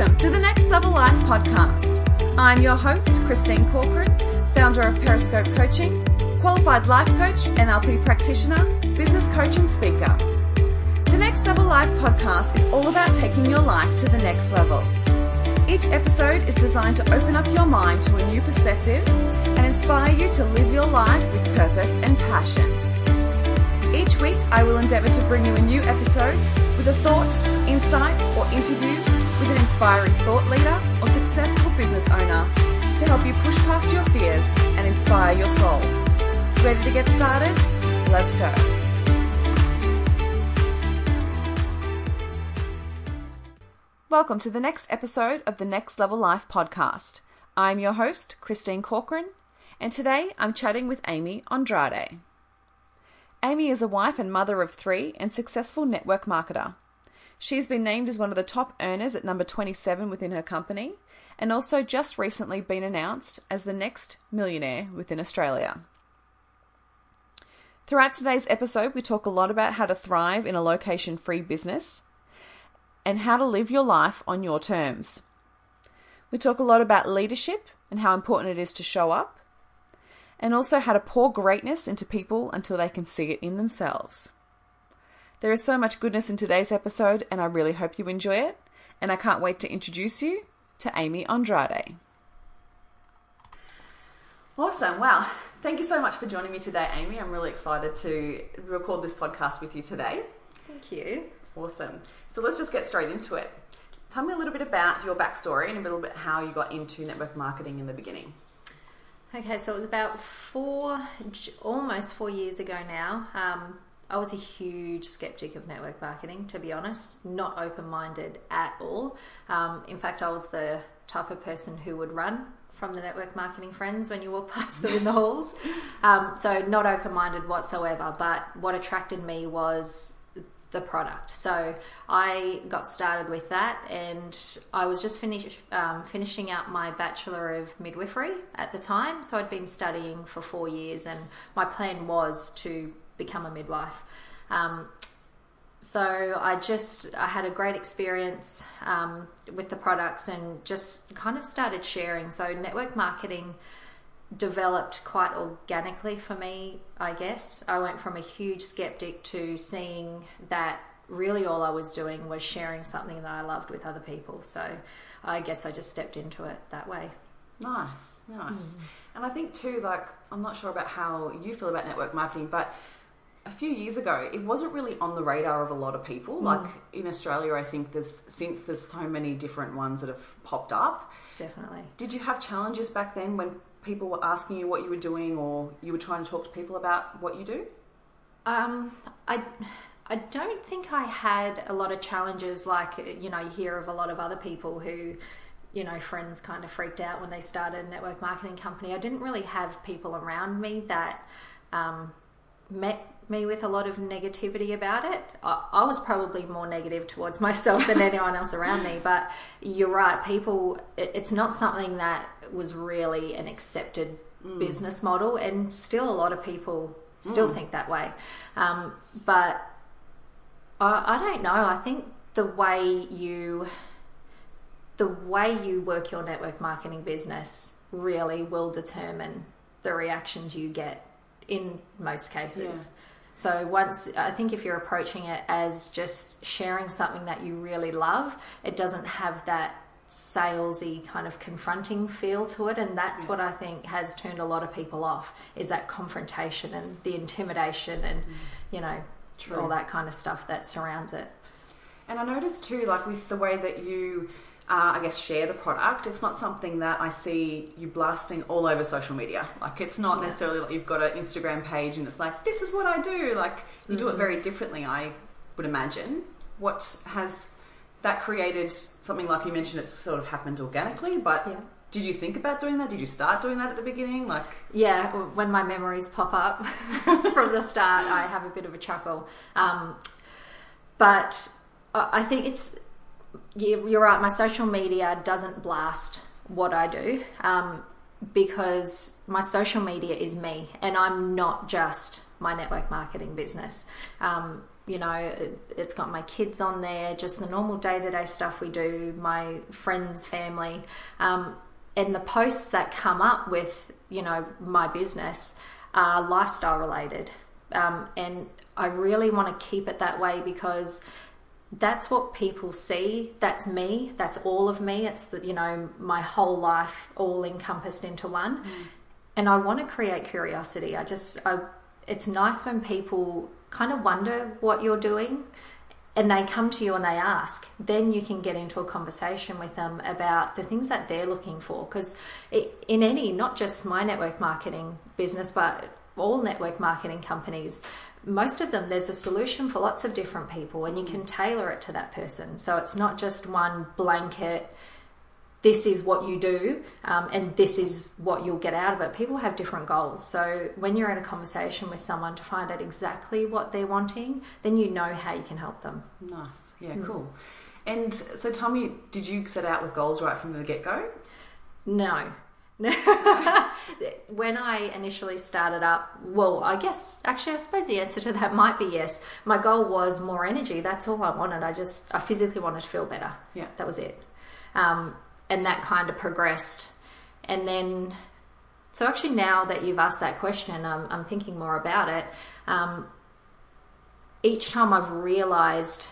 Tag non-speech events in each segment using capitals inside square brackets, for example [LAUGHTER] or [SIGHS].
Welcome to the Next Level Life podcast. I'm your host, Christine Corcoran, founder of Periscope Coaching, qualified life coach, NLP practitioner, business coach, and speaker. The Next Level Life podcast is all about taking your life to the next level. Each episode is designed to open up your mind to a new perspective and inspire you to live your life with purpose and passion. Each week, I will endeavour to bring you a new episode with a thought, insight, or interview with an inspiring thought leader or successful business owner to help you push past your fears and inspire your soul. Ready to get started? Let's go. Welcome to the next episode of the Next Level Life podcast. I'm your host, Christine Corcoran, and today I'm chatting with Amy Andrade. Amy is a wife and mother of three and successful network marketer. She's been named as one of the top earners at number 27 within her company and also just recently been announced as the next millionaire within Australia. Throughout today's episode, we talk a lot about how to thrive in a location free business and how to live your life on your terms. We talk a lot about leadership and how important it is to show up, and also how to pour greatness into people until they can see it in themselves. There is so much goodness in today's episode, and I really hope you enjoy it. And I can't wait to introduce you to Amy Andrade. Awesome. Wow. Thank you so much for joining me today, Amy. I'm really excited to record this podcast with you today. Thank you. Awesome. So let's just get straight into it. Tell me a little bit about your backstory and a little bit how you got into network marketing in the beginning. Okay, so it was about four, almost four years ago now. Um, I was a huge skeptic of network marketing, to be honest, not open minded at all. Um, in fact, I was the type of person who would run from the network marketing friends when you walk [LAUGHS] past them in the halls. Um, so, not open minded whatsoever. But what attracted me was the product. So I got started with that, and I was just finish, um, finishing out my Bachelor of Midwifery at the time. So I'd been studying for four years, and my plan was to become a midwife. Um, so I just I had a great experience um, with the products and just kind of started sharing. So network marketing developed quite organically for me, I guess. I went from a huge skeptic to seeing that really all I was doing was sharing something that I loved with other people. So I guess I just stepped into it that way. Nice, nice. Mm. And I think too, like, I'm not sure about how you feel about network marketing, but a few years ago, it wasn't really on the radar of a lot of people. Mm. Like in Australia, I think there's since there's so many different ones that have popped up. Definitely. Did you have challenges back then when people were asking you what you were doing or you were trying to talk to people about what you do? Um, I. I don't think I had a lot of challenges like you know you hear of a lot of other people who you know friends kind of freaked out when they started a network marketing company. I didn't really have people around me that um, met me with a lot of negativity about it. I, I, was probably more negative towards [LAUGHS] myself than anyone else around me. But you're right, people, it, it's not something that was really an accepted mm. business model, and still a lot of people still mm. think that way. Um, but I, I don't know. I think the way you the way you work your network marketing business really will determine the reactions you get in most cases. So once I think if you're approaching it as just sharing something that you really love, it doesn't have that salesy kind of confronting feel to it and that's yeah. what I think has turned a lot of people off is that confrontation and the intimidation and mm. you know True. all that kind of stuff that surrounds it. And I noticed too like with the way that you uh, I guess, share the product. It's not something that I see you blasting all over social media. Like, it's not yeah. necessarily like you've got an Instagram page and it's like, this is what I do. Like, you mm-hmm. do it mm-hmm. very differently, I would imagine. What has that created something like you mentioned, it's sort of happened organically, but. Yeah. Did you think about doing that? Did you start doing that at the beginning? Like, yeah, when my memories pop up [LAUGHS] from the start, I have a bit of a chuckle. Um, but I think it's you're right. My social media doesn't blast what I do um, because my social media is me, and I'm not just my network marketing business. Um, you know, it, it's got my kids on there, just the normal day to day stuff we do, my friends, family. Um, and the posts that come up with, you know, my business are lifestyle related. Um, and I really want to keep it that way because that's what people see. That's me. That's all of me. It's the, you know, my whole life all encompassed into one. Mm. And I want to create curiosity. I just, I, it's nice when people kind of wonder what you're doing and they come to you and they ask, then you can get into a conversation with them about the things that they're looking for. Because in any, not just my network marketing business, but all network marketing companies, most of them there's a solution for lots of different people and you can tailor it to that person. So it's not just one blanket this is what you do um, and this is what you'll get out of it. People have different goals. So when you're in a conversation with someone to find out exactly what they're wanting then you know how you can help them. Nice. Yeah mm. cool. And so tell me did you set out with goals right from the get-go? No [LAUGHS] when I initially started up, well, I guess actually, I suppose the answer to that [LAUGHS] might be yes. My goal was more energy. That's all I wanted. I just, I physically wanted to feel better. Yeah. That was it. Um, and that kind of progressed. And then, so actually, now that you've asked that question, um, I'm thinking more about it. Um, each time I've realized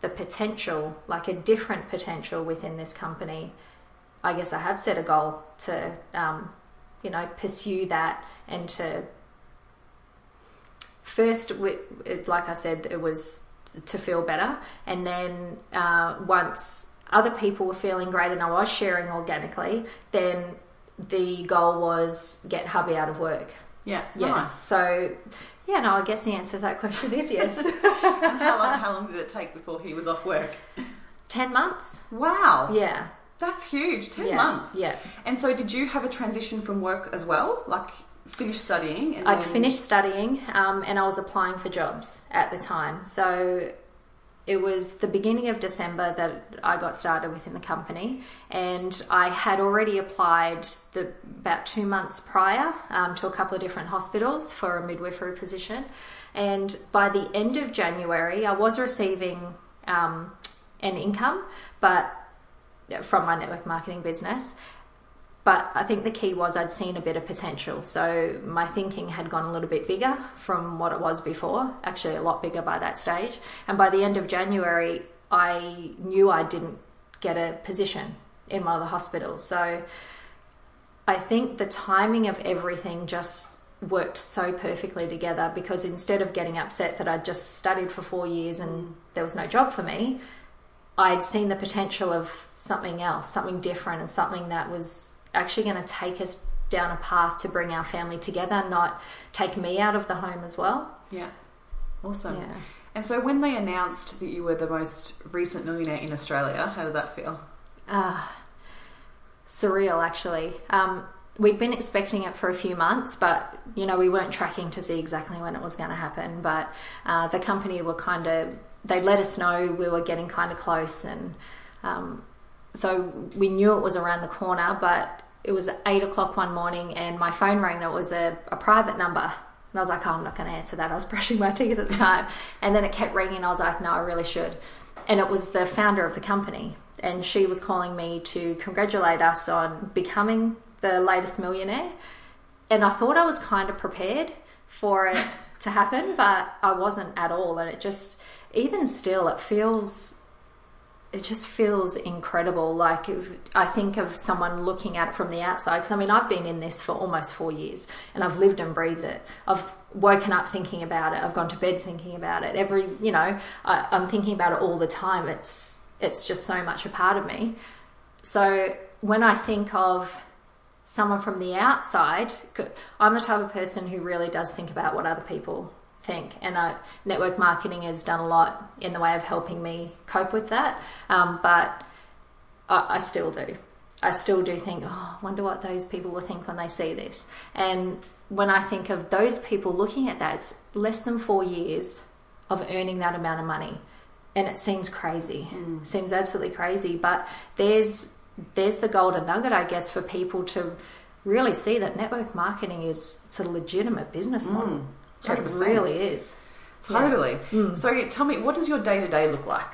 the potential, like a different potential within this company, I guess I have set a goal to, um, you know, pursue that and to first, like I said, it was to feel better, and then uh, once other people were feeling great and I was sharing organically, then the goal was get hubby out of work. Yeah, yeah. Nice. So, yeah, no, I guess the answer to that question is yes. [LAUGHS] how, long, how long did it take before he was off work? 10 months. Wow. Yeah. That's huge. Ten yeah, months. Yeah. And so, did you have a transition from work as well? Like finish studying? I'd then... finished studying, um, and I was applying for jobs at the time. So it was the beginning of December that I got started within the company, and I had already applied the about two months prior um, to a couple of different hospitals for a midwifery position. And by the end of January, I was receiving um, an income, but from my network marketing business. But I think the key was I'd seen a bit of potential. So my thinking had gone a little bit bigger from what it was before, actually, a lot bigger by that stage. And by the end of January, I knew I didn't get a position in one of the hospitals. So I think the timing of everything just worked so perfectly together because instead of getting upset that I'd just studied for four years and there was no job for me, I'd seen the potential of something else, something different, and something that was actually going to take us down a path to bring our family together, not take me out of the home as well. Yeah. Awesome. Yeah. And so when they announced that you were the most recent millionaire in Australia, how did that feel? Ah, uh, surreal actually. Um, we'd been expecting it for a few months, but you know we weren't tracking to see exactly when it was going to happen. But uh, the company were kind of they let us know we were getting kind of close, and um, so we knew it was around the corner. But it was eight o'clock one morning, and my phone rang. It was a, a private number, and I was like, "Oh, I'm not going to answer that." I was [LAUGHS] brushing my teeth at the time, and then it kept ringing. I was like, "No, I really should." And it was the founder of the company, and she was calling me to congratulate us on becoming the latest millionaire. And I thought I was kind of prepared for it to happen, but I wasn't at all. And it just even still, it feels it just feels incredible. Like if I think of someone looking at it from the outside, because I mean, I've been in this for almost four years and I've lived and breathed it. I've woken up thinking about it. I've gone to bed thinking about it. Every, you know, I, I'm thinking about it all the time. It's, it's just so much a part of me. So when I think of someone from the outside, I'm the type of person who really does think about what other people think. And uh, network marketing has done a lot in the way of helping me cope with that. Um, but I, I, still do. I still do think, oh, I wonder what those people will think when they see this. And when I think of those people looking at that, it's less than four years of earning that amount of money. And it seems crazy. Mm. seems absolutely crazy. But there's there's the golden nugget, I guess, for people to really see that network marketing is it's a legitimate business model. Mm. 100%. It really is. Totally. Yeah. Mm. So tell me, what does your day to day look like?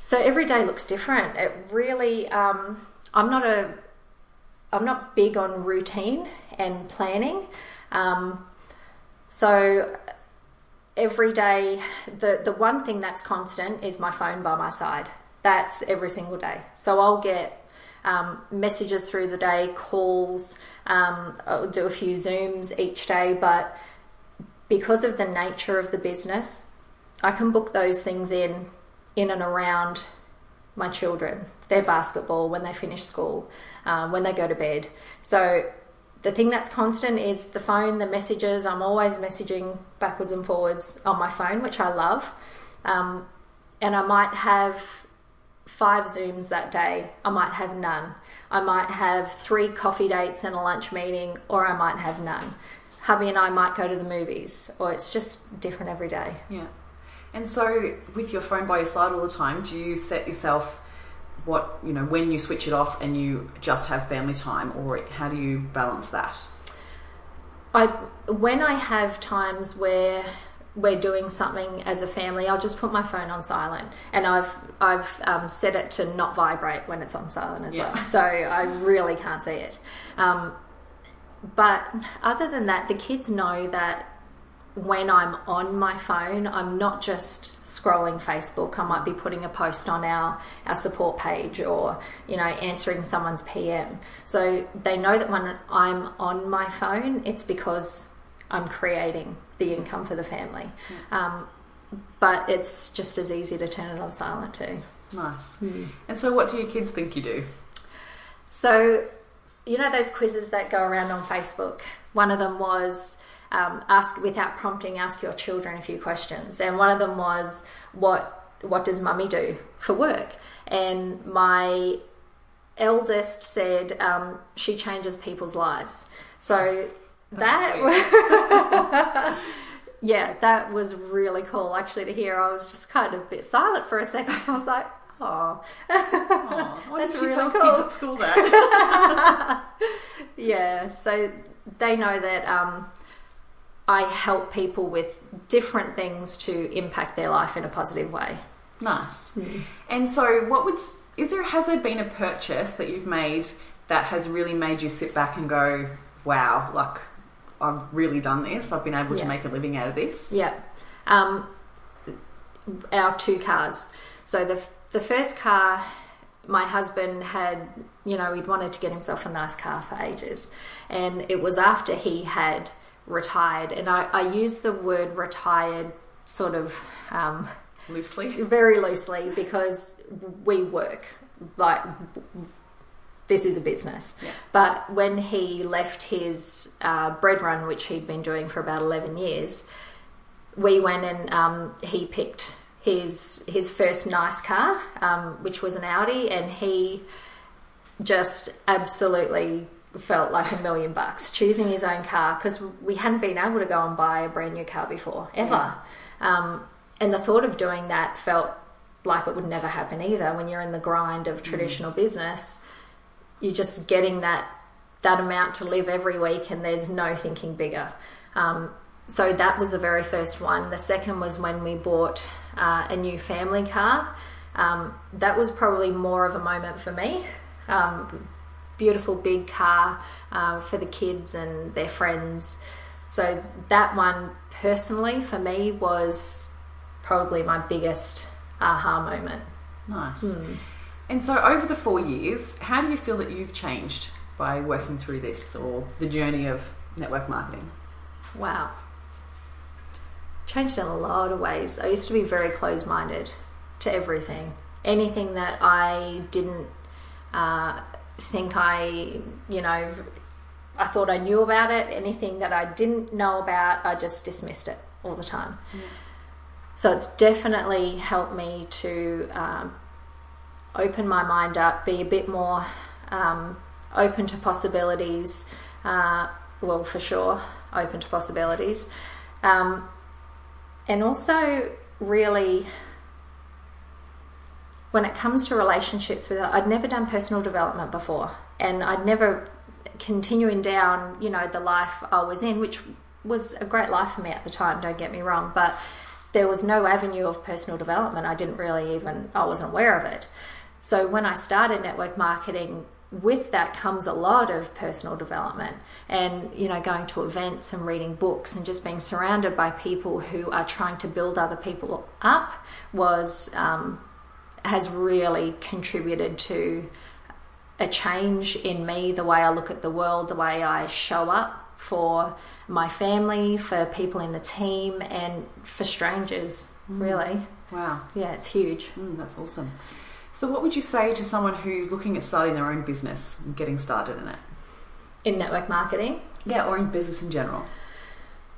So every day looks different. It really, um, I'm not a, I'm not big on routine and planning. Um, so every day, the the one thing that's constant is my phone by my side. That's every single day. So I'll get um, messages through the day, calls. Um, I'll do a few Zooms each day, but because of the nature of the business, I can book those things in in and around my children, their basketball, when they finish school, um, when they go to bed. So the thing that's constant is the phone, the messages. I'm always messaging backwards and forwards on my phone, which I love. Um, and I might have five Zooms that day, I might have none. I might have three coffee dates and a lunch meeting, or I might have none. Hubby and I might go to the movies, or it's just different every day. Yeah. And so, with your phone by your side all the time, do you set yourself what, you know, when you switch it off and you just have family time, or how do you balance that? I, when I have times where we're doing something as a family, I'll just put my phone on silent, and I've I've um, set it to not vibrate when it's on silent as yeah. well, so I really can't see it. Um, but other than that, the kids know that when I'm on my phone, I'm not just scrolling Facebook. I might be putting a post on our, our support page or, you know, answering someone's PM. So they know that when I'm on my phone, it's because I'm creating the income for the family. Um, but it's just as easy to turn it on silent too. Nice. Mm. And so, what do your kids think you do? So, you know, those quizzes that go around on Facebook? One of them was um, ask without prompting, ask your children a few questions. And one of them was, what what does mummy do for work? And my eldest said um, she changes people's lives. So [LAUGHS] that [LAUGHS] [LAUGHS] yeah, that was really cool actually to hear. I was just kind of a bit silent for a second. I was like, oh, [LAUGHS] that's really cool. at school that. [LAUGHS] yeah, so they know that um, I help people with different things to impact their life in a positive way. Nice. Mm. And so, what would is there? Has there been a purchase that you've made that has really made you sit back and go, "Wow!" Like I've really done this. I've been able yeah. to make a living out of this. Yeah. Um, our two cars. So the the first car, my husband had, you know, he'd wanted to get himself a nice car for ages, and it was after he had retired. And I, I use the word retired sort of um, loosely, very loosely, because we work like this is a business. Yeah. But when he left his uh, bread run, which he'd been doing for about 11 years, we went and um, he picked his his first nice car, um, which was an Audi, and he just absolutely felt like a million bucks choosing his own car because we hadn't been able to go and buy a brand new car before ever. Yeah. Um, and the thought of doing that felt like it would never happen either when you're in the grind of mm. traditional mm. business you're just getting that that amount to live every week, and there's no thinking bigger. Um, so that was the very first one. The second was when we bought uh, a new family car. Um, that was probably more of a moment for me. Um, beautiful big car uh, for the kids and their friends. So that one personally for me was probably my biggest aha moment. Nice. Hmm. And so, over the four years, how do you feel that you've changed by working through this or the journey of network marketing? Wow. Changed in a lot of ways. I used to be very closed minded to everything. Anything that I didn't uh, think I, you know, I thought I knew about it, anything that I didn't know about, I just dismissed it all the time. Yeah. So it's definitely helped me to um, open my mind up, be a bit more um, open to possibilities. Uh, well, for sure, open to possibilities. Um, and also, really, when it comes to relationships with, I'd never done personal development before, and I'd never continuing down, you know, the life I was in, which was a great life for me at the time. Don't get me wrong, but there was no avenue of personal development. I didn't really even I wasn't aware of it. So when I started network marketing, with that comes a lot of personal development and you know going to events and reading books and just being surrounded by people who are trying to build other people up was um, has really contributed to a change in me the way I look at the world the way I show up for my family for people in the team and for strangers mm. really. Wow. Yeah it's huge. Mm, that's awesome so, what would you say to someone who's looking at starting their own business and getting started in it? In network marketing? Yeah, or in business in general.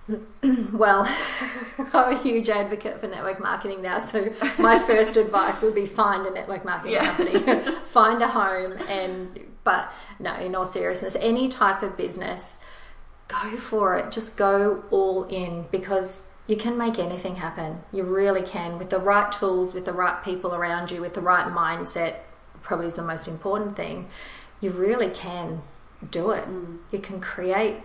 [CLEARS THROAT] well, [LAUGHS] I'm a huge advocate for network marketing now. So, my [LAUGHS] first advice would be find a network marketing yeah. company, [LAUGHS] find a home, and but no, in all seriousness, any type of business, go for it. Just go all in because you can make anything happen. You really can. With the right tools, with the right people around you, with the right mindset, probably is the most important thing. You really can do it. Mm. You can create,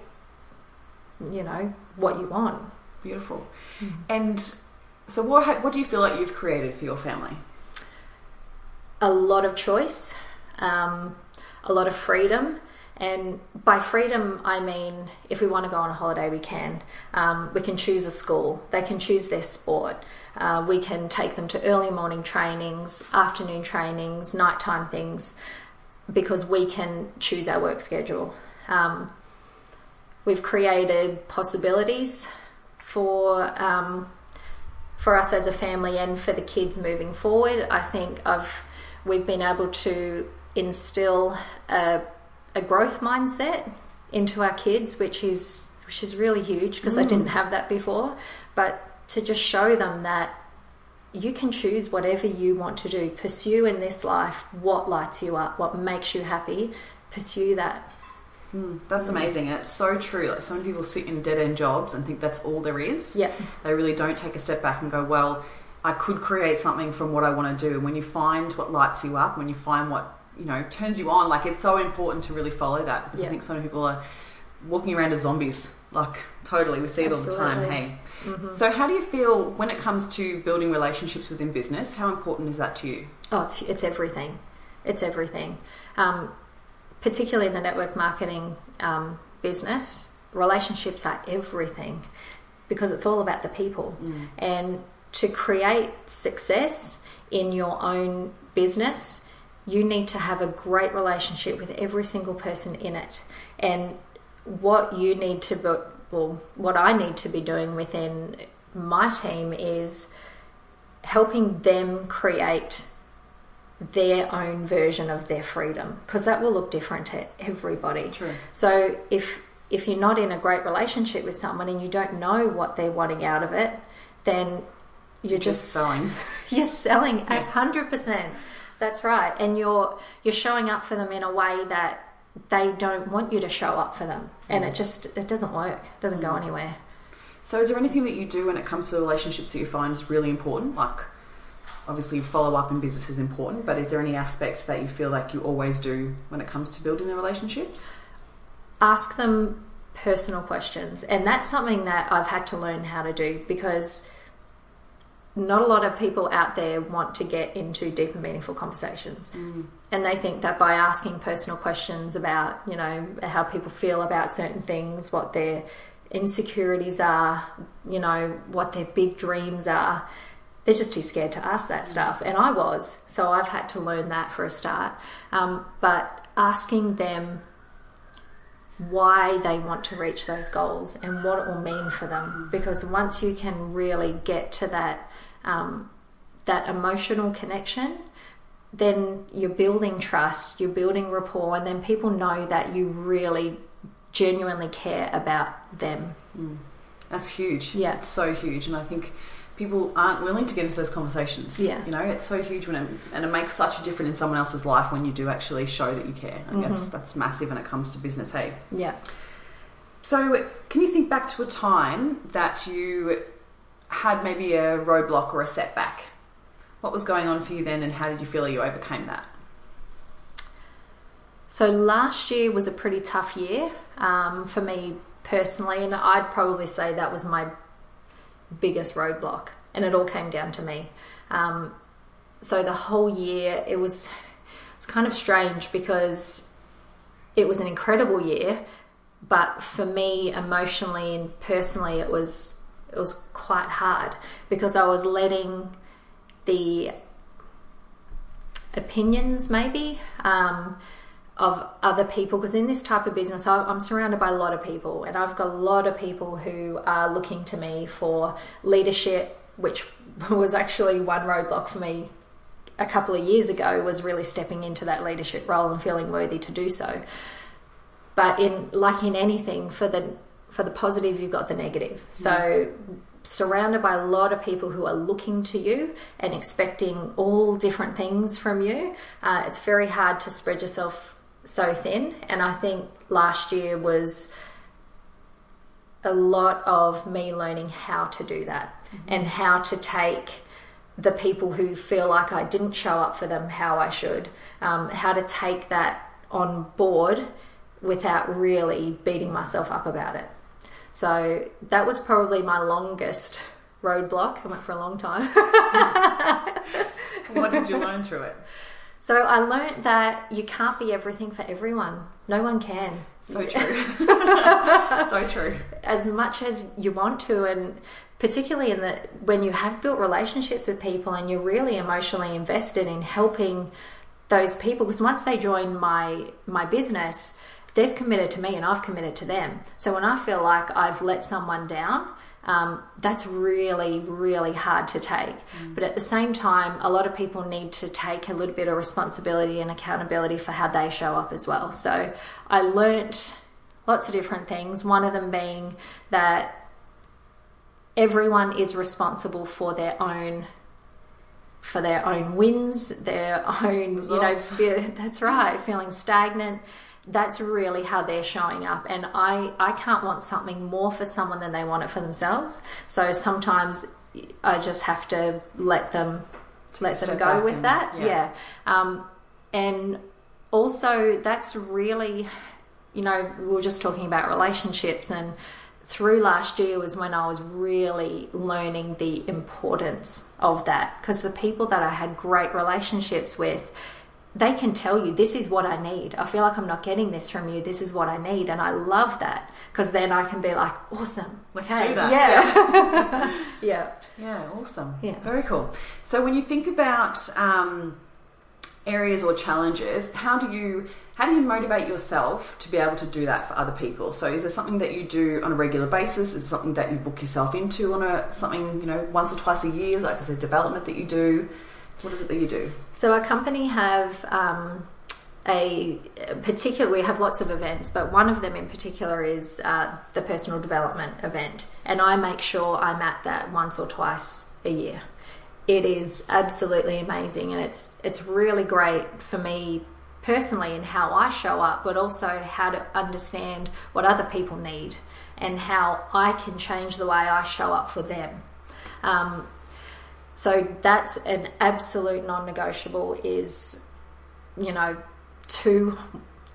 you know, what you want. Beautiful. Mm. And so, what what do you feel like you've created for your family? A lot of choice, um, a lot of freedom, and by freedom, I mean if we want to go on a holiday, we can. Um, we can choose a school, they can choose their sport. Uh, we can take them to early morning trainings, afternoon trainings, nighttime things, because we can choose our work schedule. Um, we've created possibilities for um, for us as a family and for the kids moving forward. I think I've we've been able to instill a a growth mindset into our kids, which is which is really huge because mm. I didn't have that before. But to just show them that you can choose whatever you want to do, pursue in this life what lights you up, what makes you happy, pursue that. Mm, that's amazing. And it's so true. Like so many people sit in dead end jobs and think that's all there is. Yeah. They really don't take a step back and go, well, I could create something from what I want to do. And when you find what lights you up, when you find what you know turns you on. Like it's so important to really follow that because yeah. I think so many people are walking around as zombies. Like totally, we see Absolutely. it all the time. Hey, mm-hmm. so how do you feel when it comes to building relationships within business? How important is that to you? Oh, it's, it's everything. It's everything. Um, particularly in the network marketing um, business, relationships are everything because it's all about the people. Mm. And to create success in your own business, you need to have a great relationship with every single person in it. And what you need to be, well, what I need to be doing within my team is helping them create their own version of their freedom because that will look different to everybody. True. So if if you're not in a great relationship with someone and you don't know what they're wanting out of it, then you're just, just selling. [LAUGHS] You're selling a hundred percent. That's right. And you're you're showing up for them in a way that they don't want you to show up for them. And mm. it just it doesn't work. It doesn't mm. go anywhere. So is there anything that you do when it comes to relationships that you find is really important? Like obviously follow up in business is important, but is there any aspect that you feel like you always do when it comes to building the relationships? Ask them personal questions. And that's something that I've had to learn how to do because not a lot of people out there want to get into deep and meaningful conversations. Mm. And they think that by asking personal questions about, you know, how people feel about certain things, what their insecurities are, you know, what their big dreams are, they're just too scared to ask that mm. stuff. And I was. So I've had to learn that for a start. Um, but asking them why they want to reach those goals and what it will mean for them. Mm. Because once you can really get to that um, that emotional connection, then you're building trust, you're building rapport, and then people know that you really genuinely care about them. Mm. That's huge. Yeah. It's so huge. And I think people aren't willing to get into those conversations. Yeah. You know, it's so huge when it, and it makes such a difference in someone else's life when you do actually show that you care. I mm-hmm. guess that's massive when it comes to business, hey? Yeah. So, can you think back to a time that you had maybe a roadblock or a setback. What was going on for you then, and how did you feel you overcame that? So last year was a pretty tough year um, for me personally, and I'd probably say that was my biggest roadblock, and it all came down to me. Um, so the whole year, it was it's kind of strange because it was an incredible year, but for me, emotionally and personally, it was it was quite hard because I was letting the opinions, maybe. Um, of other people because in this type of business I'm surrounded by a lot of people and I've got a lot of people who are looking to me for leadership which [LAUGHS] was actually one roadblock for me a couple of years ago was really stepping into that leadership role and feeling worthy to do so but in like in anything for the for the positive you've got the negative so surrounded by a lot of people who are looking to you and expecting all different things from you uh, it's very hard to spread yourself so thin. And I think last year was a lot of me learning how to do that mm-hmm. and how to take the people who feel like I didn't show up for them how I should, um, how to take that on board without really beating myself up about it. So that was probably my longest roadblock. I went for a long time. what did you [LAUGHS] learn through it? So I learned that you can't be everything for everyone. No one can. So true. [LAUGHS] so true. As much as you want to, and particularly in the when you have built relationships with people and you're really emotionally invested in helping those people, because once they join my my business, they've committed to me and I've committed to them. So when I feel like I've let someone down, um, that's really, really hard to take. Mm. But at the same time, a lot of people need to take a little bit of responsibility and accountability for how they show up as well. So I learnt lots of different things, one of them being that everyone is responsible for their own for their own wins, their [LAUGHS] own, Results. you know, that's right, feeling stagnant, that's really how they're showing up. And i i can't want something more for someone than they want it for themselves. So sometimes i just have to let them let them go with and, that. yeah, yeah. Um, and also that's really you know we were just talking about relationships and through last year was when I was really learning the importance of that. Because the people that I had great relationships with they can tell you this is what I need. I feel like I'm not getting this from you. This is what I need, and I love that because then I can be like, awesome. Let's okay. do that. Yeah. [LAUGHS] yeah. yeah. Awesome. Yeah. Very cool. So when you think about um, areas or challenges, how do you how do you motivate yourself to be able to do that for other people? So is there something that you do on a regular basis? Is it something that you book yourself into on a something you know once or twice a year? Like is a development that you do? What is it that you do? So our company have um, a particular. We have lots of events, but one of them in particular is uh, the personal development event, and I make sure I'm at that once or twice a year. It is absolutely amazing, and it's it's really great for me personally in how I show up, but also how to understand what other people need and how I can change the way I show up for them. Um, so that's an absolute non-negotiable. Is you know two,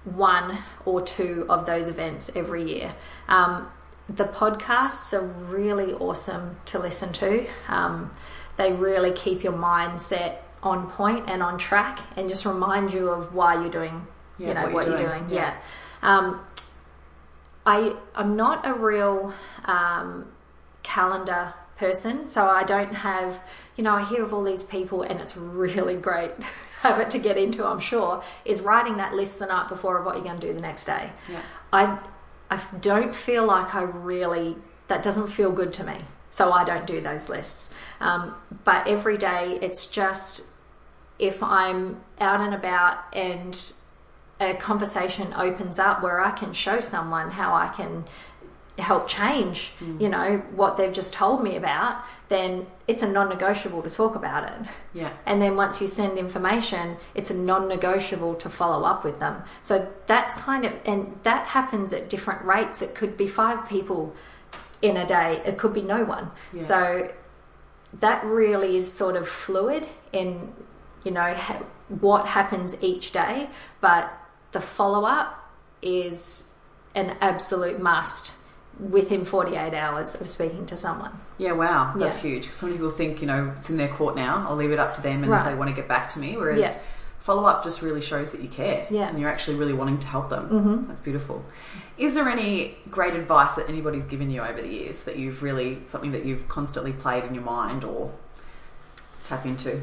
one or two of those events every year. Um, the podcasts are really awesome to listen to. Um, they really keep your mindset on point and on track, and just remind you of why you're doing, yeah, you know, what, what you're, doing. doing. Yeah. yeah. Um, I I'm not a real um, calendar person, so I don't have you know, I hear of all these people, and it's really great [LAUGHS] habit to get into, I'm sure, is writing that list the night before of what you're going to do the next day. Yeah. I, I don't feel like I really, that doesn't feel good to me. So I don't do those lists. Um, but every day, it's just if I'm out and about and a conversation opens up where I can show someone how I can help change, mm. you know, what they've just told me about, then it's a non-negotiable to talk about it. Yeah. And then once you send information, it's a non-negotiable to follow up with them. So that's kind of and that happens at different rates. It could be 5 people in a day. It could be no one. Yeah. So that really is sort of fluid in you know ha- what happens each day, but the follow up is an absolute must within 48 hours of speaking to someone. Yeah, wow, that's yeah. huge. Some people think, you know, it's in their court now, I'll leave it up to them and right. if they want to get back to me. Whereas yeah. follow up just really shows that you care yeah. and you're actually really wanting to help them. Mm-hmm. That's beautiful. Is there any great advice that anybody's given you over the years that you've really, something that you've constantly played in your mind or tap into?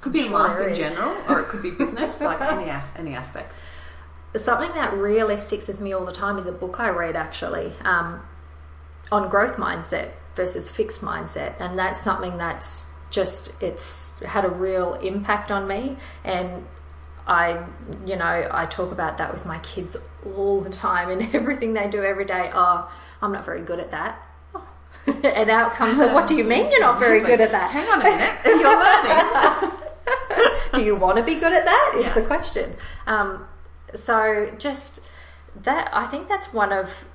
Could be sure life in general, or it could be business, like any any aspect. Something that really sticks with me all the time is a book I read actually um, on growth mindset versus fixed mindset, and that's something that's just it's had a real impact on me and I, you know, I talk about that with my kids all the time and [LAUGHS] everything they do every day. Oh, I'm not very good at that. [LAUGHS] and out comes, so what do you mean you're not very good at that? Hang on a minute, you're learning. [LAUGHS] do you want to be good at that? Is yeah. the question. Um, so just that, I think that's one of.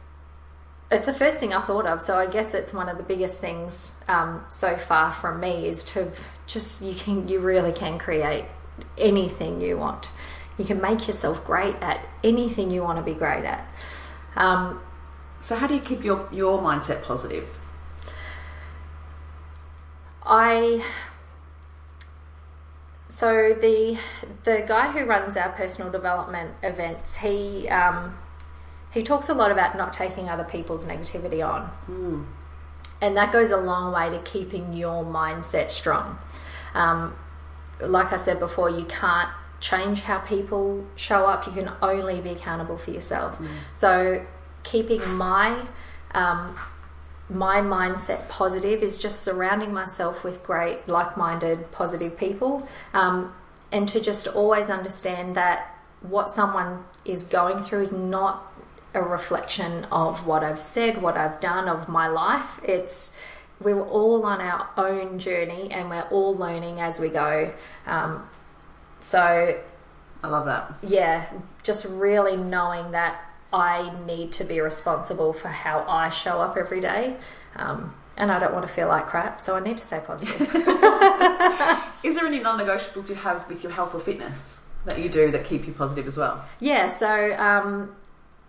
It's the first thing I thought of, so I guess it's one of the biggest things um, so far from me is to just you can you really can create anything you want. You can make yourself great at anything you want to be great at. Um, so, how do you keep your your mindset positive? I so the the guy who runs our personal development events, he um, he talks a lot about not taking other people's negativity on, mm. and that goes a long way to keeping your mindset strong. Um, like I said before, you can't change how people show up. You can only be accountable for yourself. Mm. So keeping my um, my mindset positive is just surrounding myself with great, like minded, positive people. Um, and to just always understand that what someone is going through is not a reflection of what I've said, what I've done, of my life. It's we're all on our own journey and we're all learning as we go. Um, so I love that. Yeah, just really knowing that I need to be responsible for how I show up every day. Um, and I don't want to feel like crap, so I need to stay positive. [LAUGHS] Is there any non negotiables you have with your health or fitness that you do that keep you positive as well? Yeah, so um,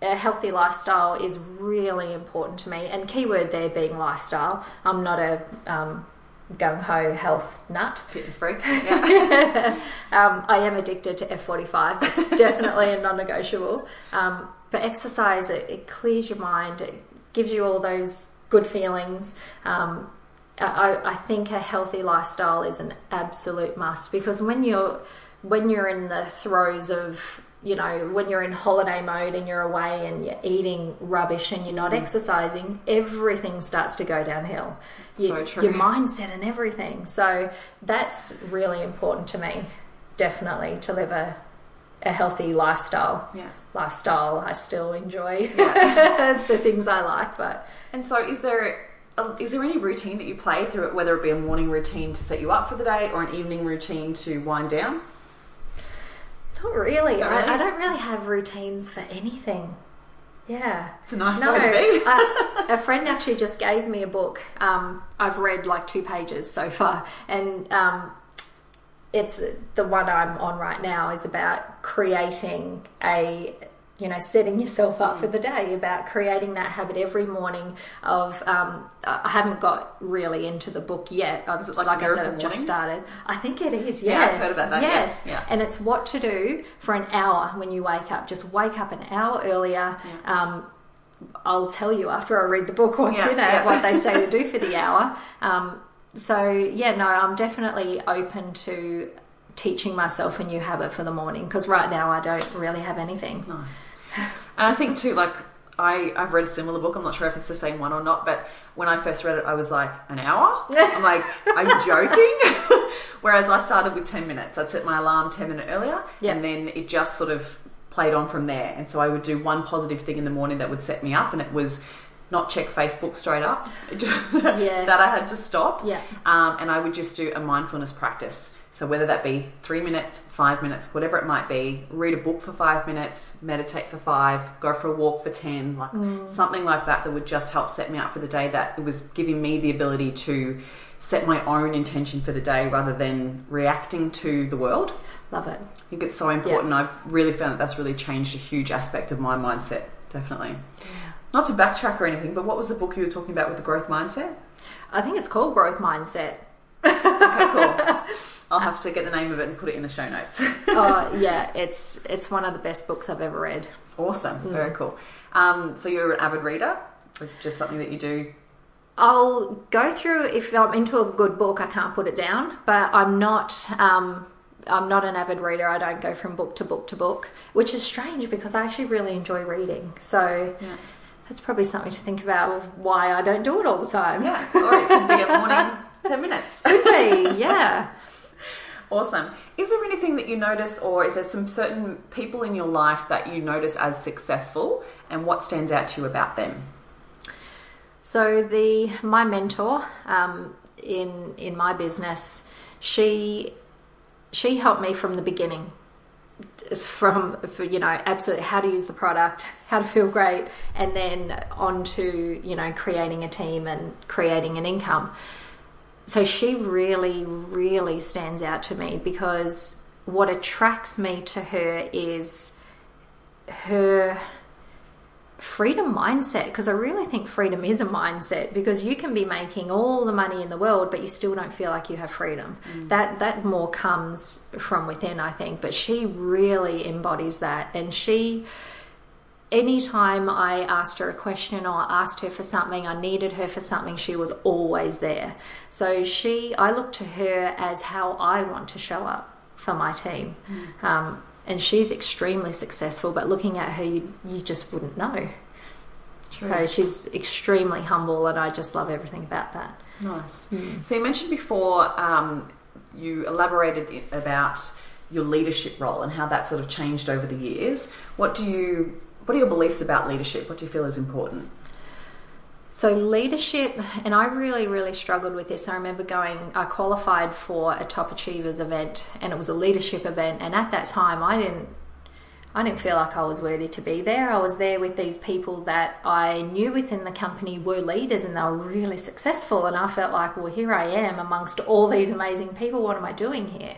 a healthy lifestyle is really important to me, and keyword there being lifestyle. I'm not a um, gung ho health nut. Fitness freak. [LAUGHS] Yeah. um, I am addicted to F45. That's definitely a non negotiable. Um, but exercise, it, it, clears your mind, it gives you all those good feelings. Um, I, I think a healthy lifestyle is an absolute must because when you're when you're in the throes of you know, when you're in holiday mode and you're away and you're eating rubbish and you're not mm. exercising, everything starts to go downhill. You, so true. Your mindset and everything. So that's really important to me, definitely, to live a, a healthy lifestyle. Yeah. Lifestyle, I still enjoy yeah. [LAUGHS] the things I like, but. And so, is there is there any routine that you play through it, whether it be a morning routine to set you up for the day or an evening routine to wind down? Not really. Not really? I, I, don't really have routines for anything. Yeah. It's a nice no, way to be. [LAUGHS] I, a friend actually just gave me a book. Um, I've read like two pages so far, and um, it's the one I'm on right now is about creating a you know, setting yourself up for the day, about creating that habit every morning of. Um, I haven't got really into the book yet. I've, like, like I said, I've just started. I think it is. Yes, yeah, I've heard about that. Yes, yeah. and it's what to do for an hour when you wake up. Just wake up an hour earlier. Yeah. Um, I'll tell you after I read the book [LAUGHS] what's yeah, in it, yeah. what they say to do [LAUGHS] for the hour. Um, so yeah, no, I'm definitely open to teaching myself a new habit for the morning because right now I don't really have anything. Nice. And I think too, like I, I've read a similar book. I'm not sure if it's the same one or not, but when I first read it, I was like, an hour? [LAUGHS] I'm like, are you joking? [LAUGHS] Whereas I started with 10 minutes. I'd set my alarm 10 minutes earlier, yep. and then it just sort of played on from there. And so I would do one positive thing in the morning that would set me up, and it was not check Facebook straight up. [LAUGHS] yes. that I had to stop. Yeah. Um, and I would just do a mindfulness practice. So whether that be three minutes, five minutes, whatever it might be, read a book for five minutes, meditate for five, go for a walk for ten, like mm. something like that that would just help set me up for the day. That it was giving me the ability to set my own intention for the day rather than reacting to the world. love it. I think it's so important. Yeah. I've really found that that's really changed a huge aspect of my mindset. Definitely. Not to backtrack or anything, but what was the book you were talking about with the growth mindset? I think it's called Growth Mindset. okay, cool. I'll have to get the name of it and put it in the show notes. [LAUGHS] oh yeah, it's it's one of the best books I've ever read. Awesome, mm. very cool. Um, so you're an avid reader. It's just something that you do. I'll go through if I'm into a good book. I can't put it down, but I'm not. Um, I'm not an avid reader. I don't go from book to book to book, which is strange because I actually really enjoy reading. So. Yeah that's probably something to think about of why I don't do it all the time. Yeah, or it could be a morning [LAUGHS] 10 minutes. Could be, yeah. [LAUGHS] Awesome. Is there anything that you notice, or is there some certain people in your life that you notice as successful, and what stands out to you about them? So the my mentor um, in in my business, she she helped me from the beginning from for, you know absolutely how to use the product how to feel great and then on to you know creating a team and creating an income. So she really really stands out to me because what attracts me to her is her freedom mindset because I really think freedom is a mindset because you can be making all the money in the world but you still don't feel like you have freedom. Mm. That that more comes from within I think but she really embodies that and she anytime I asked her a question or asked her for something, I needed her for something, she was always there. So she, I look to her as how I want to show up for my team. Mm. Um, and she's extremely successful, but looking at her, you, you just wouldn't know. True. So she's extremely humble, and I just love everything about that. Nice. Mm. So you mentioned before um, you elaborated about your leadership role and how that sort of changed over the years. What do you? What are your beliefs about leadership? What do you feel is important? So leadership, and I really, really struggled with this. I remember going, I qualified for a top achievers event, and it was a leadership event. And at that time, I didn't, I didn't feel like I was worthy to be there. I was there with these people that I knew within the company were leaders, and they were really successful. And I felt like, well, here I am amongst all these amazing people. What am I doing here?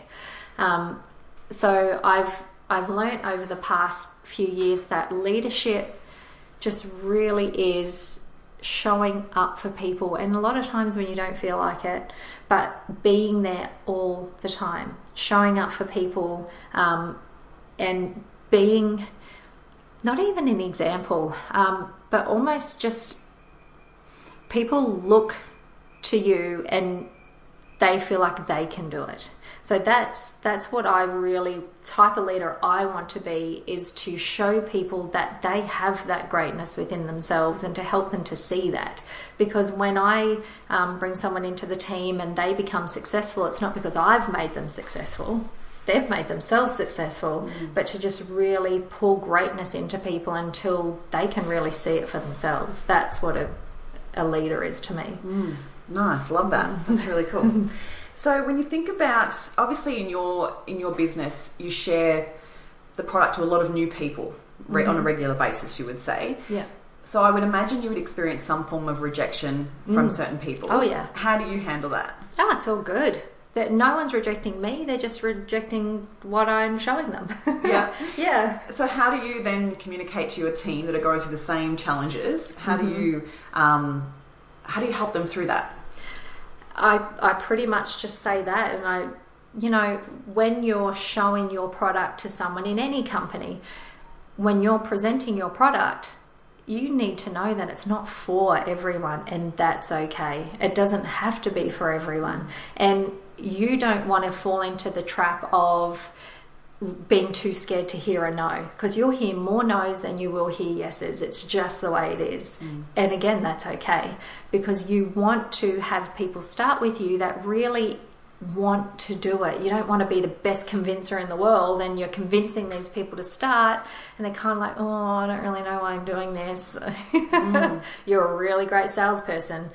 Um, so I've I've learned over the past few years that leadership just really is showing up for people. And a lot of times when you don't feel like it but being there all the time showing up for people um, and being not even an example um, but almost just people look to you and they feel like they can do it so that's that's what I really type of leader I want to be is to show people that they have that greatness within themselves and to help them to see that. Because when I um, bring someone into the team and they become successful, it's not because I've made them successful. They've made themselves successful, mm. but to just really pull greatness into people until they can really see it for themselves. That's what a, a leader is to me. Mm. Nice, love that. That's really cool. [LAUGHS] So when you think about obviously in your in your business you share the product to a lot of new people mm-hmm. on a mm-hmm. regular basis you would say. Yeah. So I would imagine you would experience some form of rejection from mm. certain people. Oh yeah. How do you handle that? Oh, it's all good. That no one's rejecting me; they're just rejecting what I'm showing them. yeah, [LAUGHS] yeah. So how do you then communicate to your team that are going through the same challenges? How mm-hmm. do you um, how do you help them through that? I, I pretty much just say that and I you know when you're showing your product to someone in any company when you're presenting your product you need to know that it's not for everyone and that's okay. It doesn't have to be for everyone. And you don't want to fall into the trap of being too scared to hear a no because you'll hear more no's than you will hear yeses. It's just the way it is. Mm. And again, that's okay because you want to have people start with you that really want to do it. You don't want to be the best convincer in the world and you're convincing these people to start and they're kind of like, oh, I don't really know why I'm doing this. [LAUGHS] Mm. you're a really great salesperson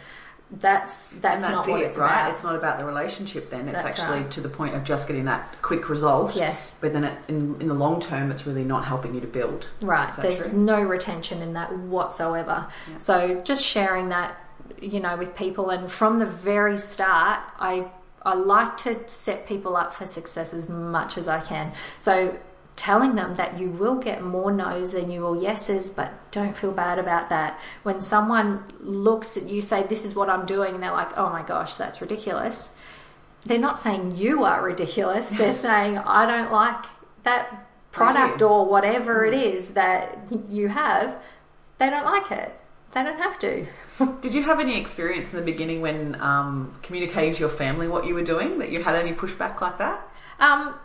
that's that's, that's not it, what it's right? About. It's not about the relationship. Then it's that's actually right. to the point of just getting that quick result. Yes, but then it, in in the long term, it's really not helping you to build. Right. There's true? no retention in that whatsoever. Yeah. So just sharing that, you know, with people, and from the very start, I I like to set people up for success as much as I can. So telling them that you will get more no's than you will yeses, but don't feel bad about that. When someone looks at you, say, This is what I'm doing, and they're like, Oh my gosh, that's ridiculous. They're not saying you are ridiculous, [LAUGHS] they're saying, I don't like that product or whatever it mm. is that you have. They don't like it. They don't have to. [LAUGHS] Did you have any experience in the beginning when um, communicating to your family what you were doing? That you had any pushback like that? Um,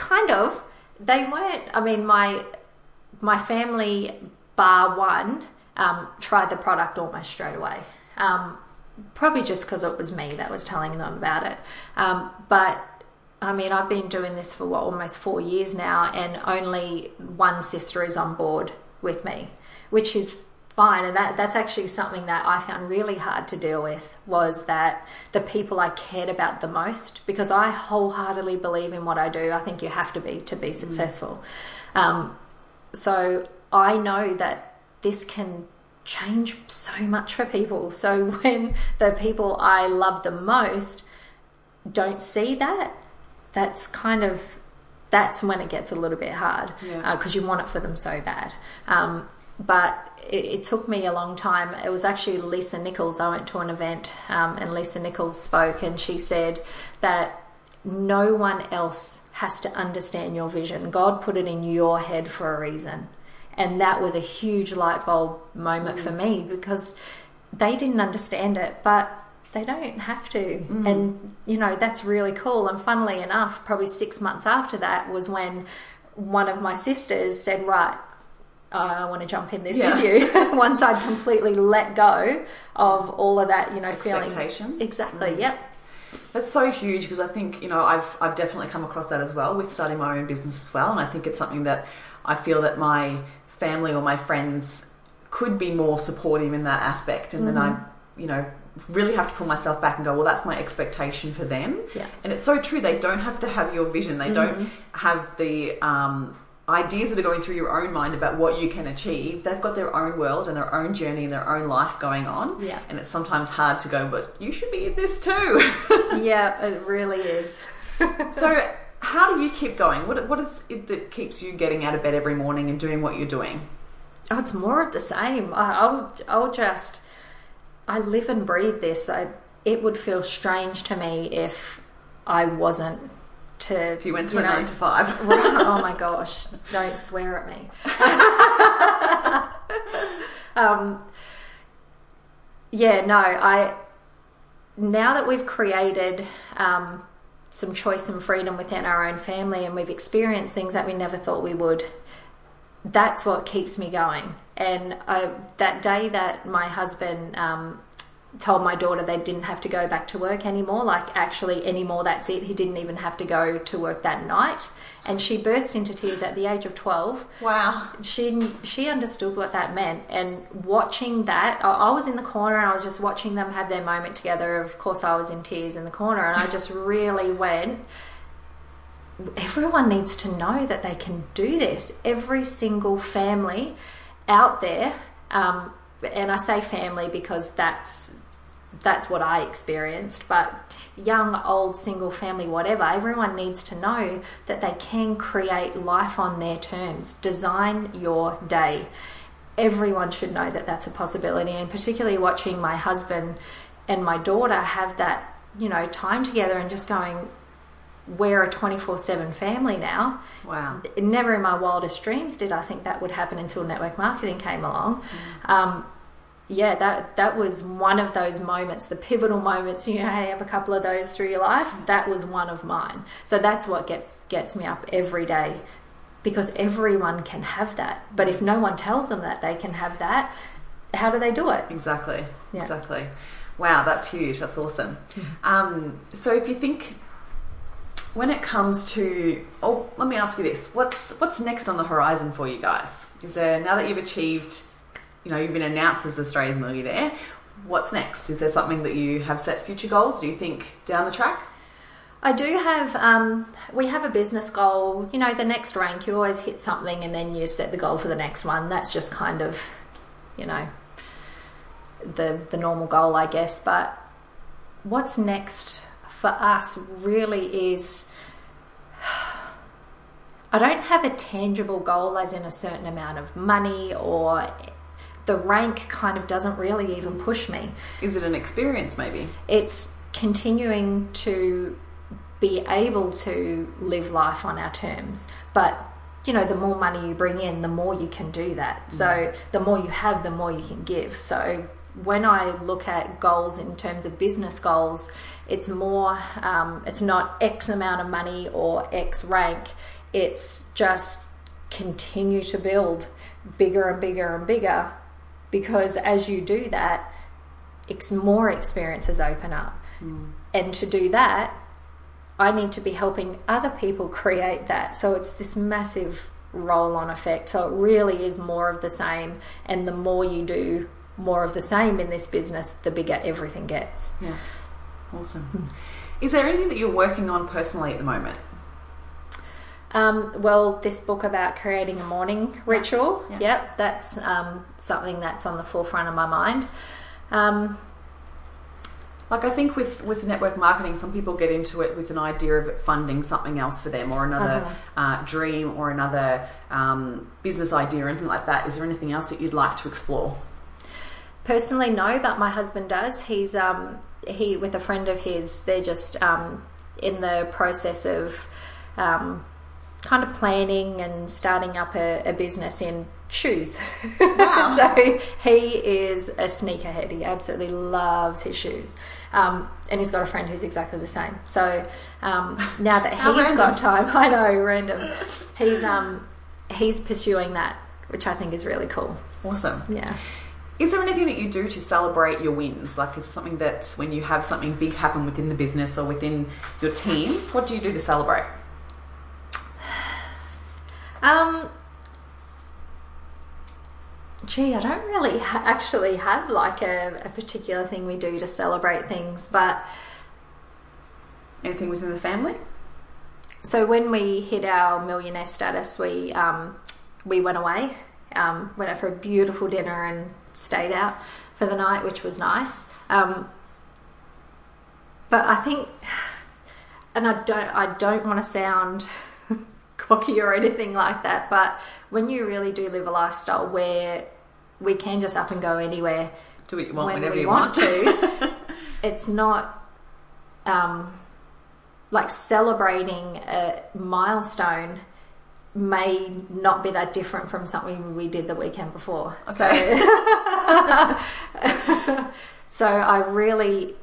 kind of. They weren't. I mean, my my family, bar one, um, tried the product almost straight away. Um, probably just because it was me that was telling them about it. Um, but I mean, I've been doing this for what almost four years now, and only one sister is on board with me, which is fine and that that's actually something that I found really hard to deal with was that the people I cared about the most because I wholeheartedly believe in what I do I think you have to be to be mm. successful mm. um, so I know that this can change so much for people so [LAUGHS] when the people I love the most don't see that that's kind of that's when it gets a little bit hard because yeah. uh, you want it for them so bad um, but it, it, took me a long time. It was actually Lisa Nichols. I went to an event um, and Lisa Nichols spoke, and she said that no one else has to understand your vision. God put it in your head for a reason. And that was a huge light bulb moment mm. for me because they didn't understand it, but they don't have to. Mm. And, you know, that's really cool. And funnily enough, probably six months after that was when one of my sisters said, Right, I want to jump in this yeah. with you. [LAUGHS] Once I'd completely let go of all of that, you know, expectation. Feeling, exactly. Mm. Yep. That's so huge because I think you know I've I've definitely come across that as well with starting my own business as well, and I think it's something that I feel that my family or my friends could be more supportive in that aspect, and mm-hmm. then I you know really have to pull myself back and go, well, that's my expectation for them. Yeah. And it's so true. They don't have to have your vision. They mm-hmm. don't have the um, ideas that are going through your own mind about what you can achieve, they've got their own world and their own journey and their own life going on. Yeah. And it's sometimes hard to go, but you should be in this too. [LAUGHS] yeah, it really is. so, how do you keep going? What, what is it that keeps you getting out of bed every morning and doing what you're doing? Oh, it's more of the same. I, I'll, I'll just, I live and breathe this. I, it would feel strange to me if I wasn't to if you went to you a know, nine to five. [LAUGHS] oh my gosh! Don't swear at me. [LAUGHS] um, yeah, no, I now that we've created um, some choice and freedom within our own family, and we've experienced things that we never thought we would. That's what keeps me going. And I, that day that my husband um, told my daughter they didn't have to go back to work anymore like actually anymore that's it. He didn't even have to go to work that night. And she burst into tears at the age of 12 wow. She she understood what that meant. And watching that I was in the corner and I was just watching them have their moment together. Of course I was in tears in the corner and I just really went everyone needs to know that they can do this. Every single family out there um, and I say family because that's that's what I experienced. But young, old, single family, whatever, everyone needs to know that they can create life on their terms. Design your day. Everyone should know that that's a possibility, and particularly watching my husband and my daughter have that, you know, time together and just going, we're a 24 7 family now. Wow. Never in my wildest dreams did I think that would happen until network marketing came along. Mm. Um, yeah, that that was one of those moments, the pivotal moments. You know, you have a couple of those through your life. That was one of mine. So that's what gets gets me up every day, because everyone can have that. But if no one tells them that they can have that, how do they do it? Exactly. Yeah. Exactly. Wow, that's huge. That's awesome. Mm-hmm. Um, so if you think when it comes to oh let me ask you this what's what's next on the horizon for you guys is there now that you've achieved you know, you've been announced as Australia's millionaire. What's next? Is there something that you have set future goals? Do you think down the track? I do have. Um, we have a business goal. You know, the next rank, you always hit something, and then you set the goal for the next one. That's just kind of, you know, the the normal goal, I guess. But what's next for us really is [SIGHS] I don't have a tangible goal as in a certain amount of money or the rank kind of doesn't really even push me. Is it an experience maybe? It's continuing to be able to live life on our terms. But you know, the more money you bring in, the more you can do that. Mm. So the more you have, the more you can give. So when I look at goals in terms of business goals, it's more, um, it's not X amount of money or X rank. It's just continue to build bigger and bigger and bigger because as you do that, it's more experiences open up. Mm. And to do that, I need to be helping other people [LAUGHS] create that. So it's this massive roll on effect. So it really is more of the same. And the more you do more of the same in this business, the bigger everything gets. Yeah. Awesome. Is there anything that you're working on personally at the moment? Um, well, this book about creating a morning ritual. Yeah. Yep, that's um, something that's on the forefront of my mind. Um, like I think with with network marketing, some people get into it with an idea of it funding something else for them, or another uh-huh. uh, dream, or another um, business idea, or anything like that. Is there anything else that you'd like to explore? Personally, no, but my husband does. He's um, he with a friend of his. They're just um, in the process of um, kind of planning and starting up a, a business in shoes. Wow. [LAUGHS] so he is a sneakerhead. He absolutely loves his shoes. Um, and he's got a friend who's exactly the same. So um, [LAUGHS] now that he's got time, [LAUGHS] I know, random. He's um, he's pursuing that, which I think is really cool. Awesome. Yeah. Is there anything that you do to celebrate your wins? Like, is something that when you have something big happen within the business or within your team, what do you do to celebrate? Um, gee, I don't really ha- actually have like a, a, particular thing we do to celebrate things, but anything within the family. So when we hit our millionaire status, we um, we went away, um, went out for a beautiful dinner and stayed out for the night, which was nice. Um, but I think, and I don't, I don't want to sound cocky or anything like that. But when you really do live a lifestyle where we can just up and go anywhere, do what you want when whenever we you want, want to, [LAUGHS] it's not um, like celebrating a milestone may not be that different from something we did the weekend before. Okay. So, [LAUGHS] so I really,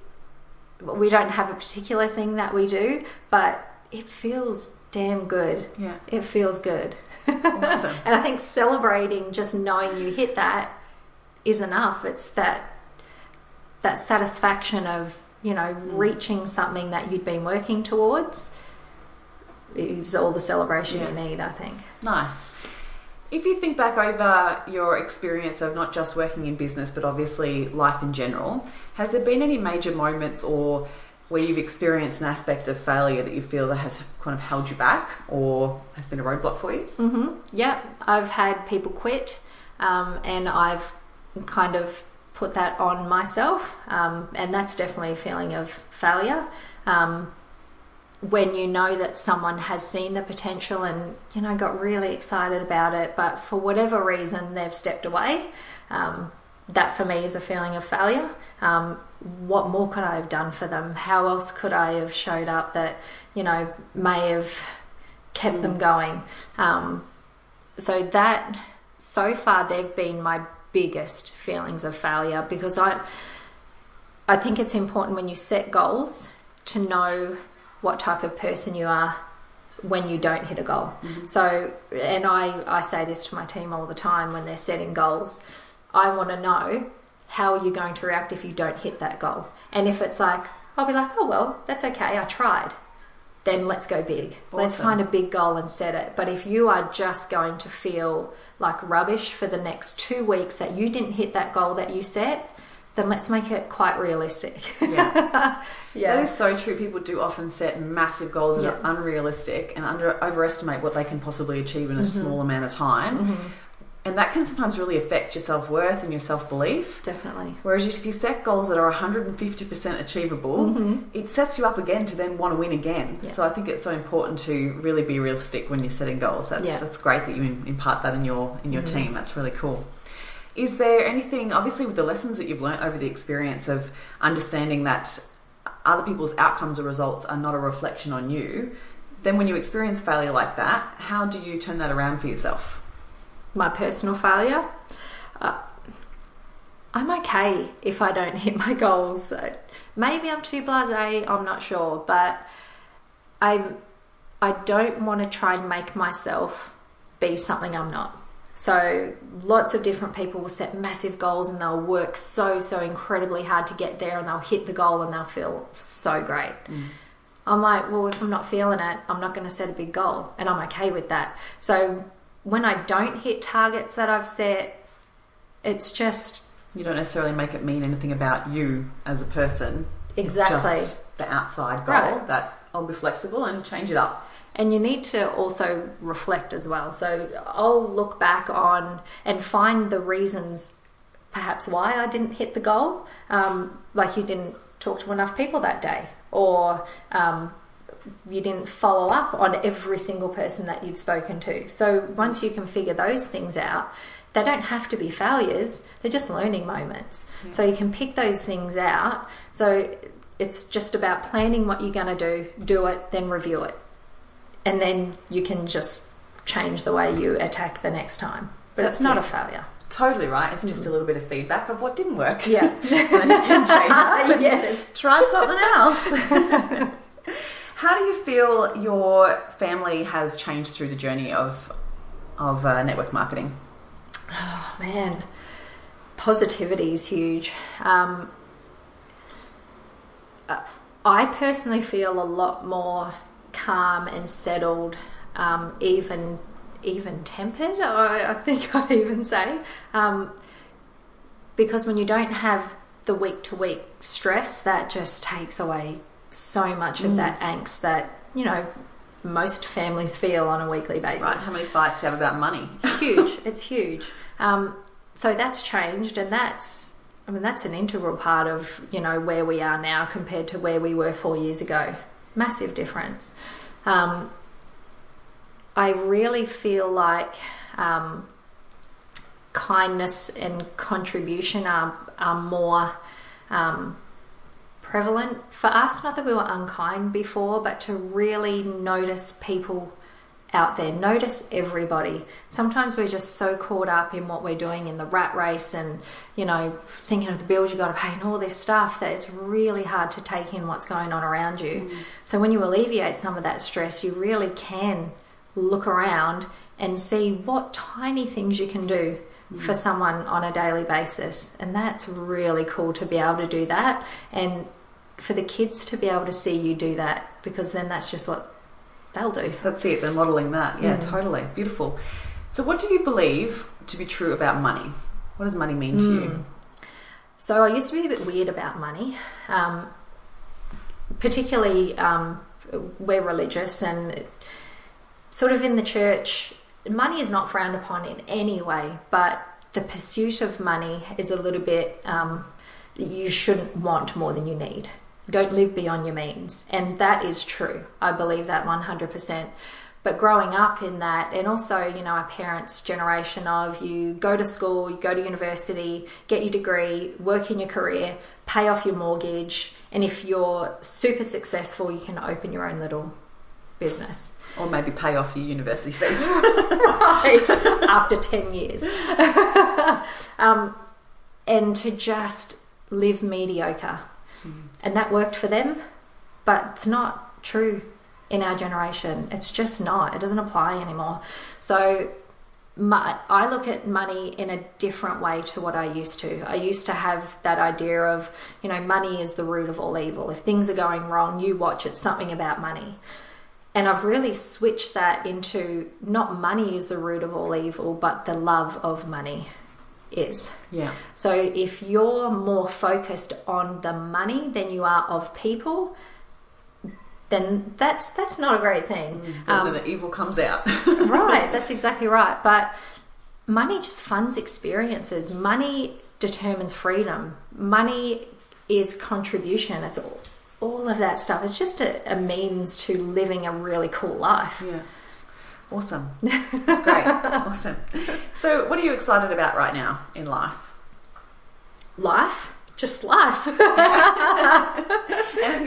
we don't have a particular thing that we do, but it feels damn good. Yeah. It feels good. Awesome. [LAUGHS] and I think celebrating just knowing you hit that is enough. It's that that satisfaction of, you know, mm. reaching something that you'd been working towards is all the celebration yeah. you need, I think. Nice. If you think back over your experience of not just working in business, but obviously life in general, has there been any major moments or where you've experienced an aspect of failure that you feel that has kind of held you back or has been a roadblock for you? Mm-hmm. Yeah, I've had people quit, um, and I've kind of put that on myself, um, and that's definitely a feeling of failure. Um, when you know that someone has seen the potential and you know got really excited about it, but for whatever reason they've stepped away, um, that for me is a feeling of failure. Um, what more could I have done for them? How else could I have showed up that you know may have kept mm. them going? Um, so that so far they've been my biggest feelings of failure because I I think it's important when you set goals to know what type of person you are when you don't hit a goal. Mm-hmm. So and I I say this to my team all the time when they're setting goals. I want to know how are you going to react if you don't hit that goal? And if it's like, I'll be like, oh, well, that's okay, I tried. Then let's go big. Awesome. Let's find a big goal and set it. But if you are just going to feel like rubbish for the next two weeks that you didn't hit that goal that you set, then let's make it quite realistic. Yeah. [LAUGHS] yeah. That is so true. People do often set massive goals that yeah. are unrealistic and under overestimate what they can possibly achieve in a mm-hmm. small amount of time. Mm-hmm And that can sometimes really affect your self worth and your self belief. Definitely. Whereas if you set goals that are 150% achievable, Mm-hmm. it sets you up again to then want to win again. Yeah. So I think it's so important to really be realistic when you're setting goals. That's, Yeah. Mm-hmm. that's great that you impart that in your in your team. That's really cool. Is there anything, obviously, with the lessons that you've learnt over the experience of understanding that other people's outcomes or results are not a reflection on you? Then, when you experience failure like that, how do you turn that around for yourself? My personal failure. Uh, I'm okay if I don't [LAUGHS] hit my goals. Maybe I'm too blasé. I'm not sure, but I I don't want to try and make myself be something I'm not. So lots of different people will set massive goals and they'll work so so incredibly hard to get there and they'll hit the goal and they'll feel so great. I'm like, well, if I'm not feeling it, I'm not going to set a big goal, and I'm okay with that. So when I don't hit targets that I've set, it's just You don't necessarily make it mean anything about you as a person. Exactly. It's just the outside goal Right. that I'll be flexible and change it up. And you need to also reflect as well. So I'll look back on and find the reasons perhaps why I didn't hit the goal. Um, like you didn't talk to enough people that day, or um, you didn't follow up on every single person that you'd spoken to. So once you can figure those things out, they don't have to be failures, they're just learning moments. So you can pick those things out. So it's just about planning what you're going to do, do it, then review it and then you can just change the way you attack the next time. But That's it's not it. a failure. Totally right. It's just mm. a little bit of feedback of what didn't work. Yeah. [LAUGHS] and then you can change [LAUGHS] it. yes. Try something else. [LAUGHS] How do you feel your family has changed through the journey of of uh, network marketing? Oh man, positivity is huge. Um, uh, I personally feel a lot more calm and settled, um, even even tempered. I, I think [LAUGHS] I'd even say, um, because when you don't have the week to week stress, that just takes away so much of that angst that you know most families feel on a weekly basis Right? How many fights do you have about money? huge. [LAUGHS] It's huge. Um, so that's changed, and that's I mean that's an integral part of you know where we are now compared to where we were four years ago. Massive difference. Um, I really feel like um, kindness and contribution are are more. Prevalent for us. Not that we were unkind before, but to really notice people out there, notice everybody. Sometimes we're just so caught up in what we're doing in the rat race and, you know, thinking of the bills you got to pay and all this stuff that it's really hard to take in what's going on around you. Mm. So when you alleviate some of that stress, you really can look around and see what tiny things you can do mm. for someone on a daily basis. And that's really cool to be able to do that and for the kids to be able to see you do that because then that's just what they'll do. That's it. They're modelling that. Yeah, Mm. totally beautiful. So, what do you believe to be true about money? What does money mean to Mm. you? So I used to be a bit weird about money, um, particularly um, we're religious and sort of in the church, money is not frowned upon in any way, but the pursuit of money is a little bit, um, you shouldn't want more than you need. Don't live beyond your means. And that is true. I believe that 100%. But growing up in that, and also, you know, our parents' generation of you go to school, you go to university, get your degree, work in your career, pay off your mortgage, and if you're super successful, you can open your own little business. Or maybe pay off your university fees. [LAUGHS] right after 10 years [LAUGHS] um, and to just live mediocre and that worked for them but it's not true in our generation it's just not it doesn't apply anymore so my, I look at money in a different way to what I used to. I used to have that idea of, you know, money is the root of all evil. If things are going wrong, you watch it's something about money. And I've really switched that into not money is the root of all evil, but the love of money is. yeah. So if you're more focused on the money than you are of people, then that's that's not a great thing. Then Um, the evil comes out. [LAUGHS] right, [LAUGHS] that's exactly right. But money just funds experiences. Money determines freedom. Money is contribution. It's all, all of that stuff. It's just a, a means to living a really cool life. Yeah. Awesome. That's great. [LAUGHS] awesome. So, what are you excited about right now in life? Life? Just life. [LAUGHS] Anything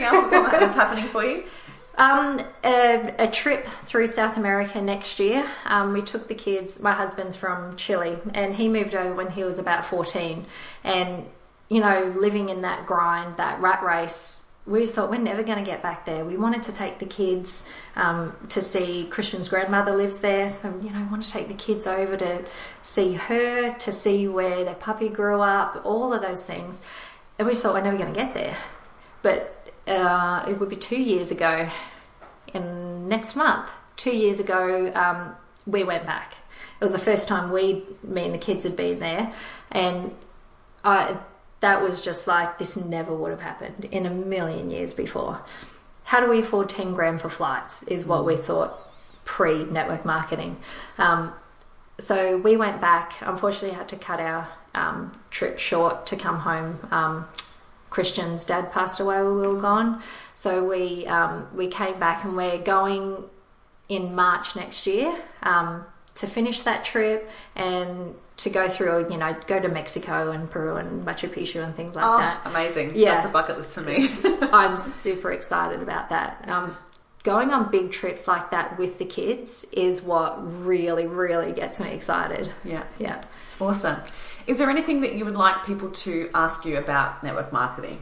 else that's, happening for you? Um, a, a, trip through South America next year. Um, we took the kids. My husband's from Chile, and he moved over when he was about fourteen. And you know, living in that grind, that rat race, we thought we're never going to get back there. We wanted to take the kids um, to see Christian's grandmother lives there, so you know, want to take the kids over to see her, to see where their puppy grew up, all of those things. And we thought we're never going to get there. But uh, it would be two years ago, in next month, two years ago, um, we went back. It was the first time we, me and the kids had been there, and I that was just like this never would have happened in a million years before. How do we afford 10 grand for flights? Is what we thought pre network marketing. Um, so we went back. Unfortunately, had to cut our um, trip short to come home. Um, Christian's dad passed away while we were gone, so we um, we came back and we're going in March next year um, to finish that trip and to go through, you know, go to Mexico and Peru and Machu Picchu and things like oh, that. Amazing. Yeah. That's a bucket list for me. [LAUGHS] I'm super excited about that. Um, going on big trips like that with the kids is what really, really gets me excited. Yeah. Yeah. Awesome. Is there anything that you would like people to ask you about network marketing?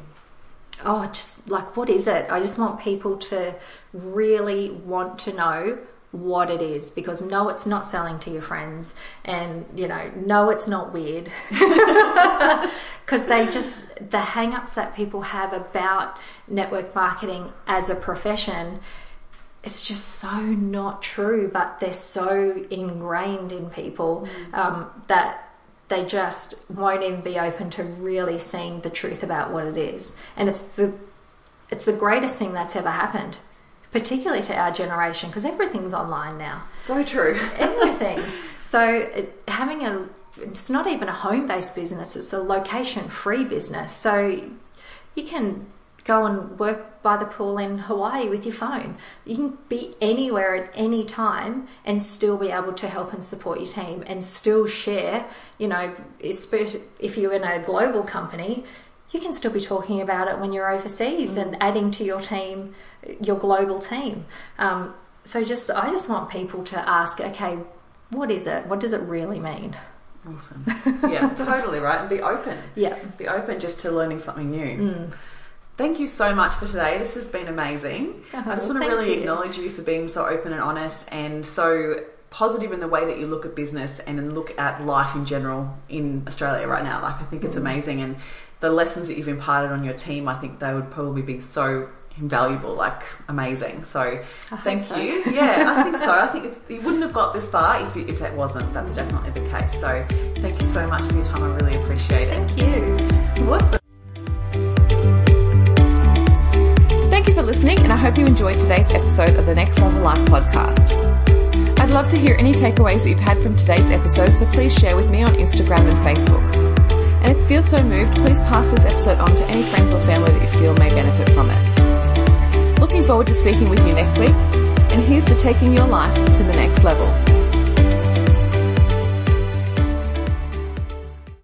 Oh, just like, what is it? I just want people to really want to know what it is because no it's not selling to your friends and you know no it's not weird. [LAUGHS] Because they just the hang-ups that people have about network marketing as a profession it's just so not true but they're so ingrained in people mm. um, that they just won't even be open to really seeing the truth about what it is. And it's the it's the greatest thing that's ever happened particularly to our generation, because everything's online now. So true. [LAUGHS] Everything. So it, having a, it's not even a home based business, it's a location free business. So you can go and work by the pool in Hawaii with your phone. You can be anywhere at any time and still be able to help and support your team and still share, you know, especially if you're in a global company, you can still be talking about it when you're overseas mm. and adding to your team, your global team. Um, so just, I just want people to ask, okay, what is it? What does it really mean? Awesome. Yeah, [LAUGHS] totally right. And be open. Yeah. Be open just to learning something new. Mm. Thank you so much for today. This has been amazing. Oh, I just want to really you. acknowledge you for being so open and honest and so positive in the way that you look at business and look at life in general in Australia right now. Like I think it's mm. amazing and the lessons that you've imparted on your team, I think they would probably be so invaluable, like amazing. So, thank so. you. Yeah, I think so. I think it's, you wouldn't have got this far if, if that wasn't. That's definitely the case. So, thank you so much for your time. I really appreciate it. Thank you. Awesome. Thank you for listening, and I hope you enjoyed today's episode of the Next Level Life podcast. I'd love to hear any takeaways that you've had from today's episode, so please share with me on Instagram and Facebook. And if you feel so moved, please pass this episode on to any friends or family that you feel may benefit from it. Looking forward to speaking with you next week, and here's to taking your life to the next level.